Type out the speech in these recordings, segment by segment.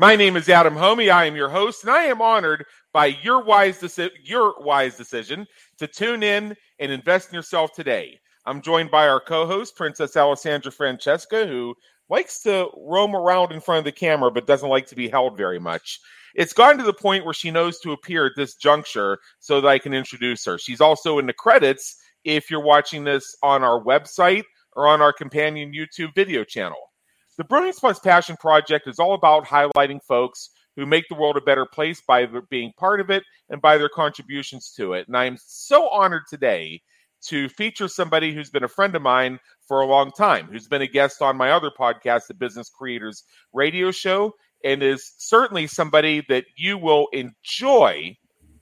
My name is Adam Hommey. I am your host, and I am honored by your wise deci- your wise decision to tune in and invest in yourself today. I'm joined by our co-host, Princess Alessandra Francesca, who likes to roam around in front of the camera but doesn't like to be held very much. It's gotten to the point where she knows to appear at this juncture so that I can introduce her. She's also in the credits if you're watching this on our website or on our companion YouTube video channel. The Brilliance Plus Passion Project is all about highlighting folks who make the world a better place by being part of it and by their contributions to it. And I'm so honored today to feature somebody who's been a friend of mine for a long time, who's been a guest on my other podcast, the Business Creators Radio Show, and is certainly somebody that you will enjoy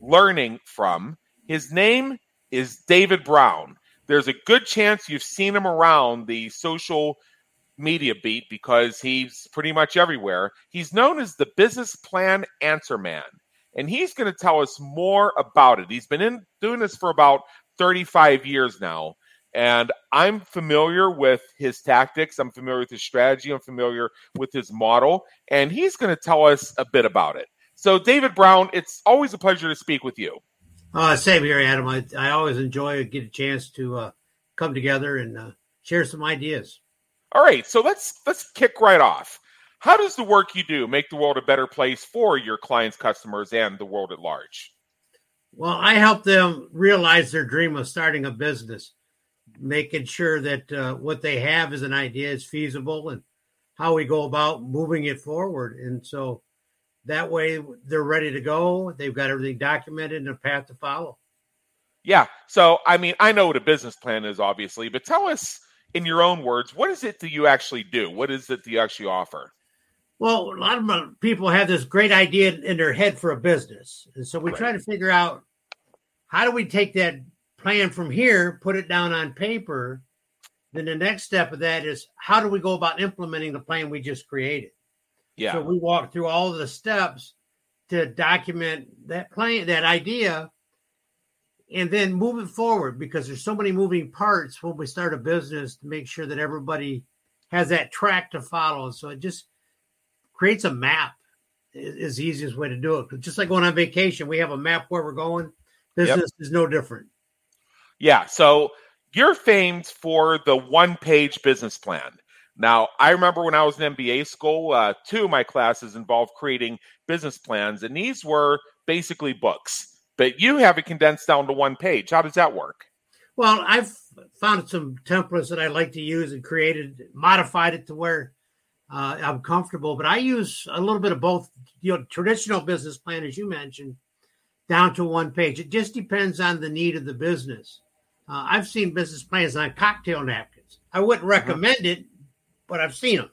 learning from. His name is David Brown. There's a good chance you've seen him around the social media beat because he's pretty much everywhere. He's known as the business plan answer man, and he's going to tell us more about it. He's been in doing this for about 35 years now, and I'm familiar with his tactics. I'm familiar with his strategy. I'm familiar with his model, and he's going to tell us a bit about it. So, David Brown, it's always a pleasure to speak with you. Uh, same here, Adam. I, I always enjoy get a chance to uh, come together and uh, share some ideas. All right, so let's let's kick right off. How does the work you do make the world a better place for your clients, customers, and the world at large? Well, I help them realize their dream of starting a business, making sure that uh, what they have as an idea is feasible and how we go about moving it forward. And so that way they're ready to go. They've got everything documented and a path to follow. Yeah. So, I mean, I know what a business plan is, obviously, but tell us in your own words, what is it that you actually do? What is it that you actually offer? Well, a lot of people have this great idea in their head for a business. And so we right. try to figure out how do we take that plan from here, put it down on paper. Then the next step of that is how do we go about implementing the plan we just created? Yeah. So we walk through all the steps to document that plan, that idea, and then moving forward because there's so many moving parts when we start a business to make sure that everybody has that track to follow. So it just creates a map is the easiest way to do it. Just like going on vacation, we have a map where we're going. Business yep. is no different. Yeah. So you're famed for the one page business plan. Now, I remember when I was in MBA school, uh, two of my classes involved creating business plans, and these were basically books. But you have it condensed down to one page. How does that work? Well, I've found some templates that I like to use and created, modified it to where uh, I'm comfortable. But I use a little bit of both, you know, traditional business plan, as you mentioned, down to one page. It just depends on the need of the business. Uh, I've seen business plans on cocktail napkins. I wouldn't mm-hmm. recommend it, but I've seen them.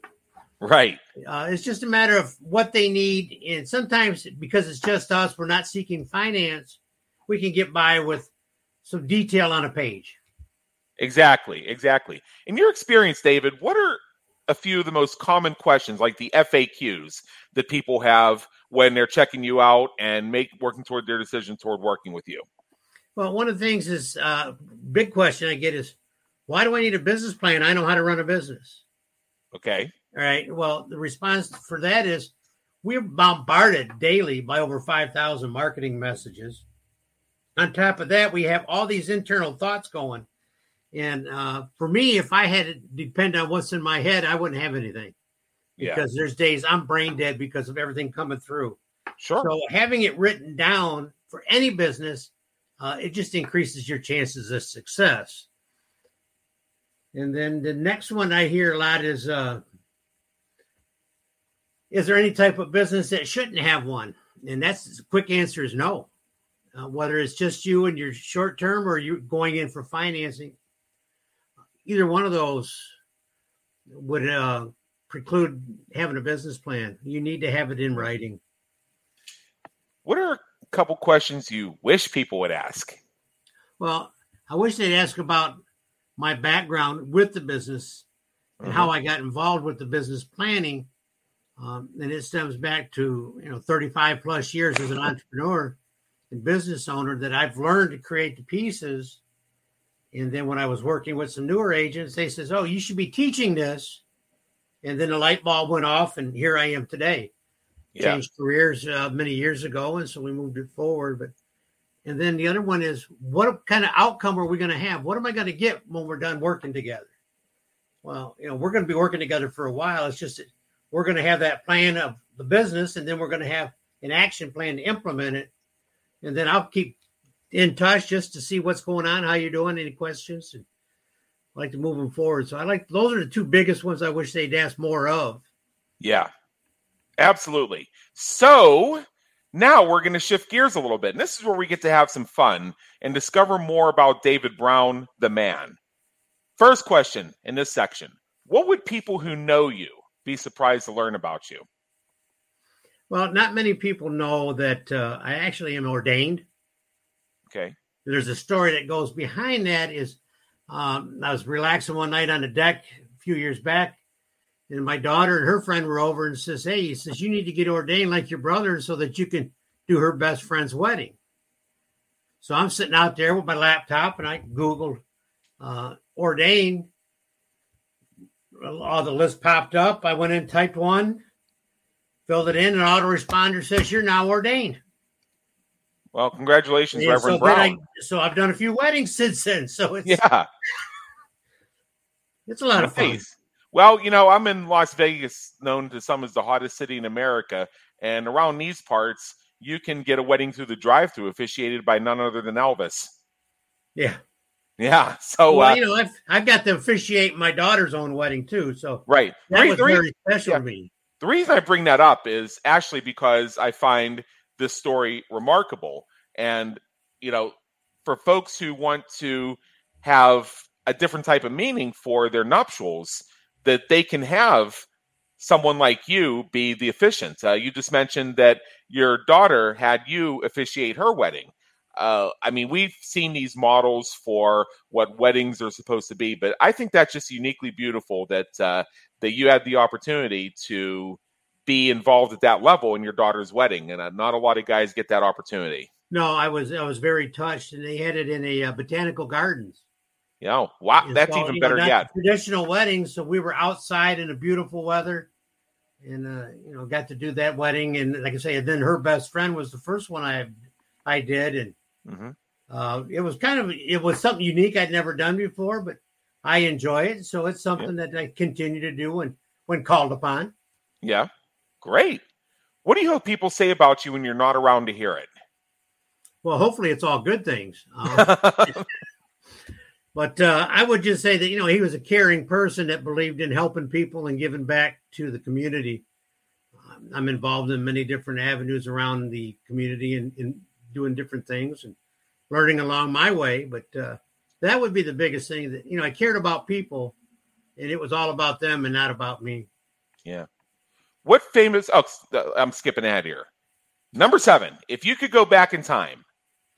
Right. Uh, it's just a matter of what they need. And sometimes, because it's just us, we're not seeking finance, we can get by with some detail on a page. Exactly. Exactly. In your experience, David, what are a few of the most common questions, like the FAQs, that people have when they're checking you out and make working toward their decision toward working with you? Well, one of the things is uh, big question I get is, why do I need a business plan? I know how to run a business. Okay. All right. Well, the response for that is we're bombarded daily by over 5,000 marketing messages. On top of that, we have all these internal thoughts going. And uh, for me, if I had to depend on what's in my head, I wouldn't have anything because yeah. there's days I'm brain dead because of everything coming through. Sure. So having it written down for any business, uh, it just increases your chances of success. And then the next one I hear a lot is uh, Is there any type of business that shouldn't have one? And that's quick answer is no. Uh, whether it's just you and your short term or you're going in for financing, either one of those would uh, preclude having a business plan. You need to have it in writing. What are a couple questions you wish people would ask? Well, I wish they'd ask about my background with the business and mm-hmm. how I got involved with the business planning. Um, and it stems back to you know 35 plus years as an entrepreneur and business owner that I've learned to create the pieces. And then when I was working with some newer agents, they says, "Oh, you should be teaching this." And then the light bulb went off, and here I am today. Yeah. Changed careers uh, many years ago, and so we moved it forward. But and then the other one is what kind of outcome are we going to have? What am I going to get when we're done working together? Well, you know, we're going to be working together for a while. It's just we're going to have that plan of the business, and then we're going to have an action plan to implement it. And then I'll keep in touch just to see what's going on, how you're doing, any questions, and I like to move them forward. So I like those are the two biggest ones I wish they'd ask more of. Yeah, absolutely. So now we're going to shift gears a little bit. And this is where we get to have some fun and discover more about David Brown, the man. First question in this section What would people who know you be surprised to learn about you? Well, not many people know that uh, I actually am ordained. Okay. There's a story that goes behind that. Is um, I was relaxing one night on the deck a few years back, and my daughter and her friend were over and says, Hey, he says, you need to get ordained like your brother so that you can do her best friend's wedding. So I'm sitting out there with my laptop and I Googled uh, ordained. All the list popped up. I went in, typed one, filled it in, and autoresponder says, You're now ordained. Well, congratulations, Reverend so Brown. I, so I've done a few weddings since then. So it's, yeah, it's a lot nice. of fun. Well, you know, I'm in Las Vegas, known to some as the hottest city in America. And around these parts, you can get a wedding through the drive through officiated by none other than Elvis. Yeah. Yeah. So, well, uh, you know, I've, I've got to officiate my daughter's own wedding too. So, right. That the was very special yeah. to me. The reason I bring that up is actually because I find this story remarkable. And, you know, for folks who want to have a different type of meaning for their nuptials, that they can have someone like you be the officiant. Uh, you just mentioned that your daughter had you officiate her wedding. Uh, I mean, we've seen these models for what weddings are supposed to be, but I think that's just uniquely beautiful that uh, that you had the opportunity to be involved at that level in your daughter's wedding, and uh, not a lot of guys get that opportunity. No, I was I was very touched, and they had it in a uh, botanical gardens. Yeah, wow, that's so, even better know, yet. Traditional weddings, so we were outside in a beautiful weather, and uh, you know, got to do that wedding. And like I say, and then her best friend was the first one I I did, and mm-hmm. uh, it was kind of it was something unique I'd never done before, but I enjoy it. So it's something that I continue to do when when called upon. Yeah, great. What do you hope people say about you when you're not around to hear it? Well, hopefully it's all good things. Um, But uh, I would just say that you know he was a caring person that believed in helping people and giving back to the community. Um, I'm involved in many different avenues around the community and, and doing different things and learning along my way. But uh, that would be the biggest thing that you know I cared about people, and it was all about them and not about me. Yeah. What famous? Oh, I'm skipping ahead here. Number seven. If you could go back in time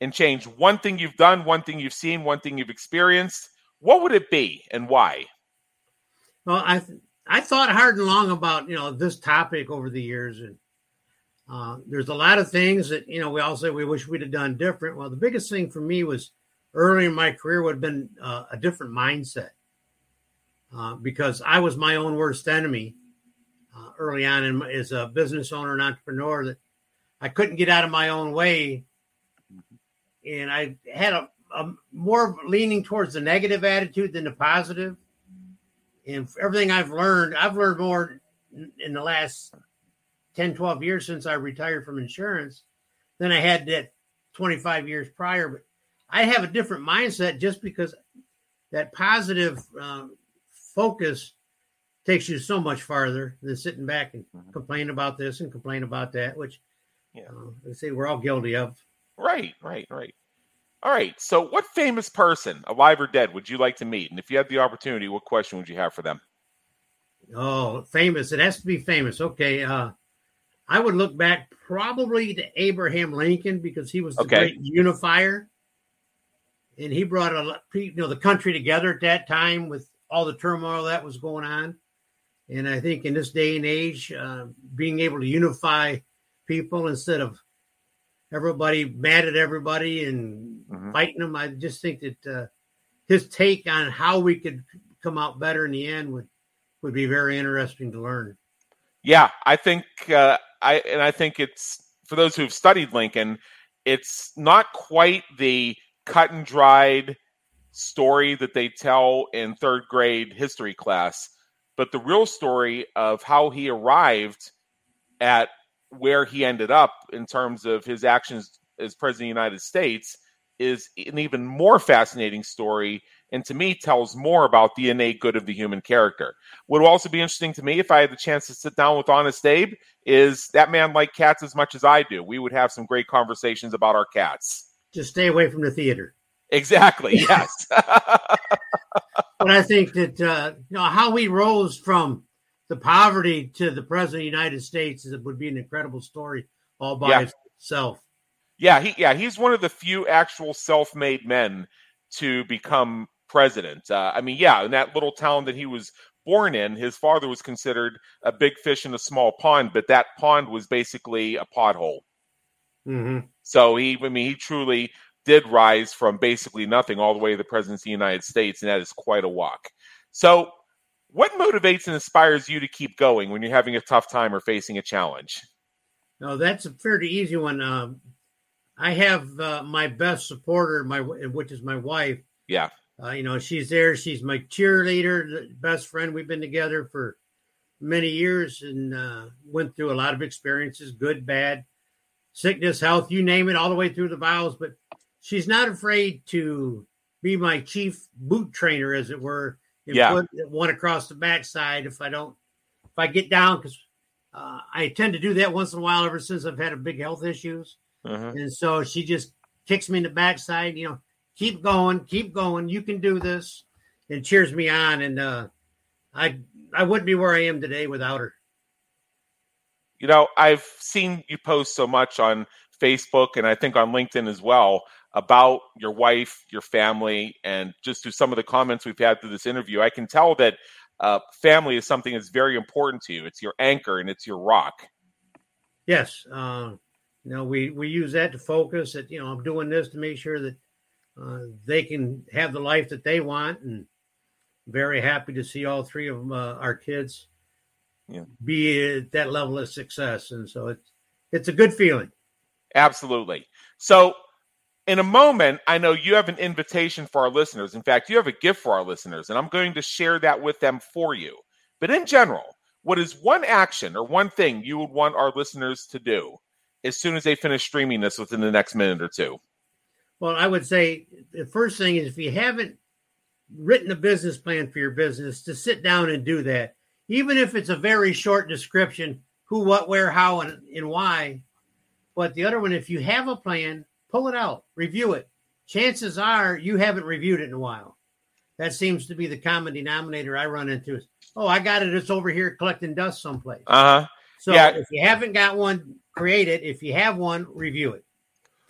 and change one thing you've done, one thing you've seen, one thing you've experienced, what would it be and why? Well, I I thought hard and long about you know this topic over the years, and uh, there's a lot of things that you know we all say we wish we'd have done different. Well, the biggest thing for me was early in my career would have been uh, a different mindset uh, because I was my own worst enemy uh, early on in as a business owner and entrepreneur that I couldn't get out of my own way. And I had a, a more leaning towards the negative attitude than the positive. And everything I've learned, I've learned more in the last 10, 12 years since I retired from insurance than I had that 25 years prior. But I have a different mindset just because that positive uh, focus takes you so much farther than sitting back and mm-hmm. complain about this and complain about that, which yeah, uh, they say we're all guilty of. Right, right, right. All right. So, what famous person, alive or dead, would you like to meet? And if you had the opportunity, what question would you have for them? Oh, famous. It has to be famous. Okay. Uh, I would look back probably to Abraham Lincoln because he was the okay. great unifier. And he brought a lot, you know, the country together at that time with all the turmoil that was going on. And I think in this day and age, uh, being able to unify people instead of everybody mad at everybody and mm-hmm. fighting them, I just think that uh, his take on how we could come out better in the end would would be very interesting to learn. Yeah, I think uh, I and I think it's for those who've studied Lincoln, it's not quite the cut and dried story that they tell in third grade history class, but the real story of how he arrived at where he ended up in terms of his actions as president of the United States is an even more fascinating story and to me tells more about the innate good of the human character. What will also be interesting to me if I had the chance to sit down with Honest Abe is that man like cats as much as I do. We would have some great conversations about our cats. Just stay away from the theater. Exactly. Yes. but I think that uh, you know how he rose from the poverty to the president of the United States is, would be an incredible story all by yeah. itself. Yeah, he yeah he's one of the few actual self-made men to become president. Uh, I mean, yeah, in that little town that he was born in, his father was considered a big fish in a small pond, but that pond was basically a pothole. Mm-hmm. So he, I mean, he truly did rise from basically nothing all the way to the presidency of the United States, and that is quite a walk. So, what motivates and inspires you to keep going when you're having a tough time or facing a challenge? No, that's a fairly easy one. Um, I have uh, my best supporter, my which is my wife. Yeah. Uh, you know, she's there. She's my cheerleader, best friend. We've been together for many years and uh, went through a lot of experiences, good, bad, sickness, health, you name it, all the way through the vows. But she's not afraid to be my chief boot trainer, as it were, and yeah. put one across the backside if I don't, if I get down, because uh, I tend to do that once in a while ever since I've had a big health issues. Uh-huh. And so she just kicks me in the backside, you know, keep going, keep going. You can do this, and cheers me on. And uh, I I wouldn't be where I am today without her. You know, I've seen you post so much on Facebook and I think on LinkedIn as well about your wife, your family, and just through some of the comments we've had through this interview, I can tell that uh, family is something that's very important to you. It's your anchor and it's your rock. Yes, uh, you know, we we use that to focus. That you know, I'm doing this to make sure that uh, they can have the life that they want, and very happy to see all three of them, uh, our kids, yeah. be at that level of success. And so it's it's a good feeling. Absolutely. So, in a moment, I know you have an invitation for our listeners. In fact, you have a gift for our listeners, and I'm going to share that with them for you. But in general, what is one action or one thing you would want our listeners to do as soon as they finish streaming this within the next minute or two? Well, I would say the first thing is if you haven't written a business plan for your business, to sit down and do that, even if it's a very short description who, what, where, how, and, and why. But the other one, if you have a plan, pull it out, review it. Chances are you haven't reviewed it in a while. That seems to be the common denominator I run into. Is, oh, I got it. It's over here collecting dust someplace. Uh huh. So yeah. if you haven't got one, create it. If you have one, review it.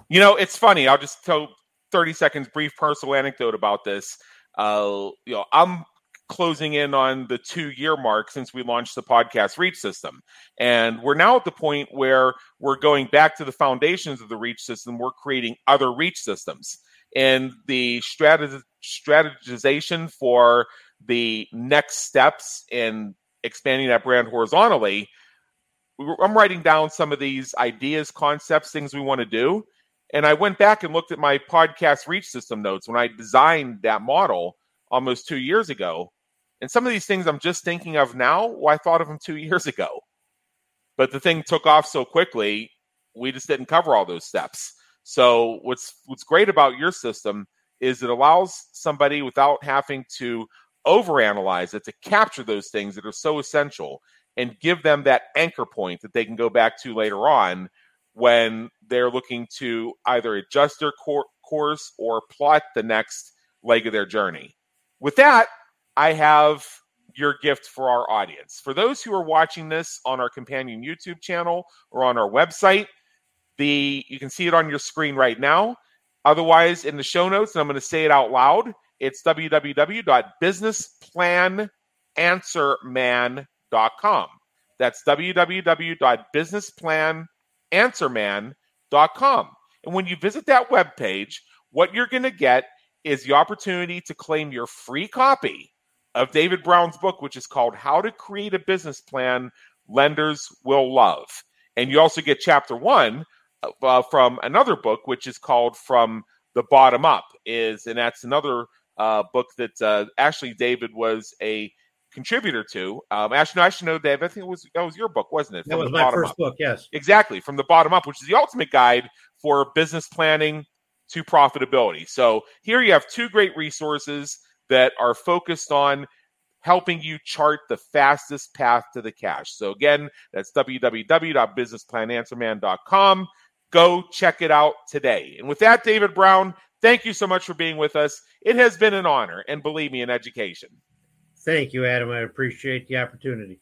You know, it's funny. I'll just tell 30 seconds brief personal anecdote about this. Uh, you know, I'm closing in on the two year mark since we launched the podcast reach system. And we're now at the point where we're going back to the foundations of the reach system. We're creating other reach systems. and the strateg- strategization for the next steps in expanding that brand horizontally, I'm writing down some of these ideas, concepts, things we want to do. And I went back and looked at my podcast reach system notes when I designed that model almost two years ago. And some of these things I'm just thinking of now, well, I thought of them two years ago. But the thing took off so quickly, we just didn't cover all those steps. So what's what's great about your system is it allows somebody without having to overanalyze it to capture those things that are so essential and give them that anchor point that they can go back to later on when they're looking to either adjust their cor- course or plot the next leg of their journey. With that, I have your gift for our audience. For those who are watching this on our companion YouTube channel or on our website, the you can see it on your screen right now. Otherwise, in the show notes, and I'm going to say it out loud, it's www.businessplan.answerman.com. That's www.businessplan.answerman.com. And when you visit that web page, what you're going to get is the opportunity to claim your free copy of David Brown's book, which is called How to Create a Business Plan Lenders Will Love. And you also get chapter one uh, from another book, which is called From the Bottom Up. Is and that's another uh, book that uh, actually David was a contributor to. Um, actually, no, I should know, Dave. I think it was that was your book, wasn't it? From that was my first up. book. Yes, exactly. From the bottom up, which is the ultimate guide for business planning to profitability. So here you have two great resources that are focused on helping you chart the fastest path to the cash. So again, that's www.businessplan.answerman.com. Go check it out today. And with that, David Brown, thank you so much for being with us. It has been an honor, and believe me, an education. Thank you, Adam. I appreciate the opportunity.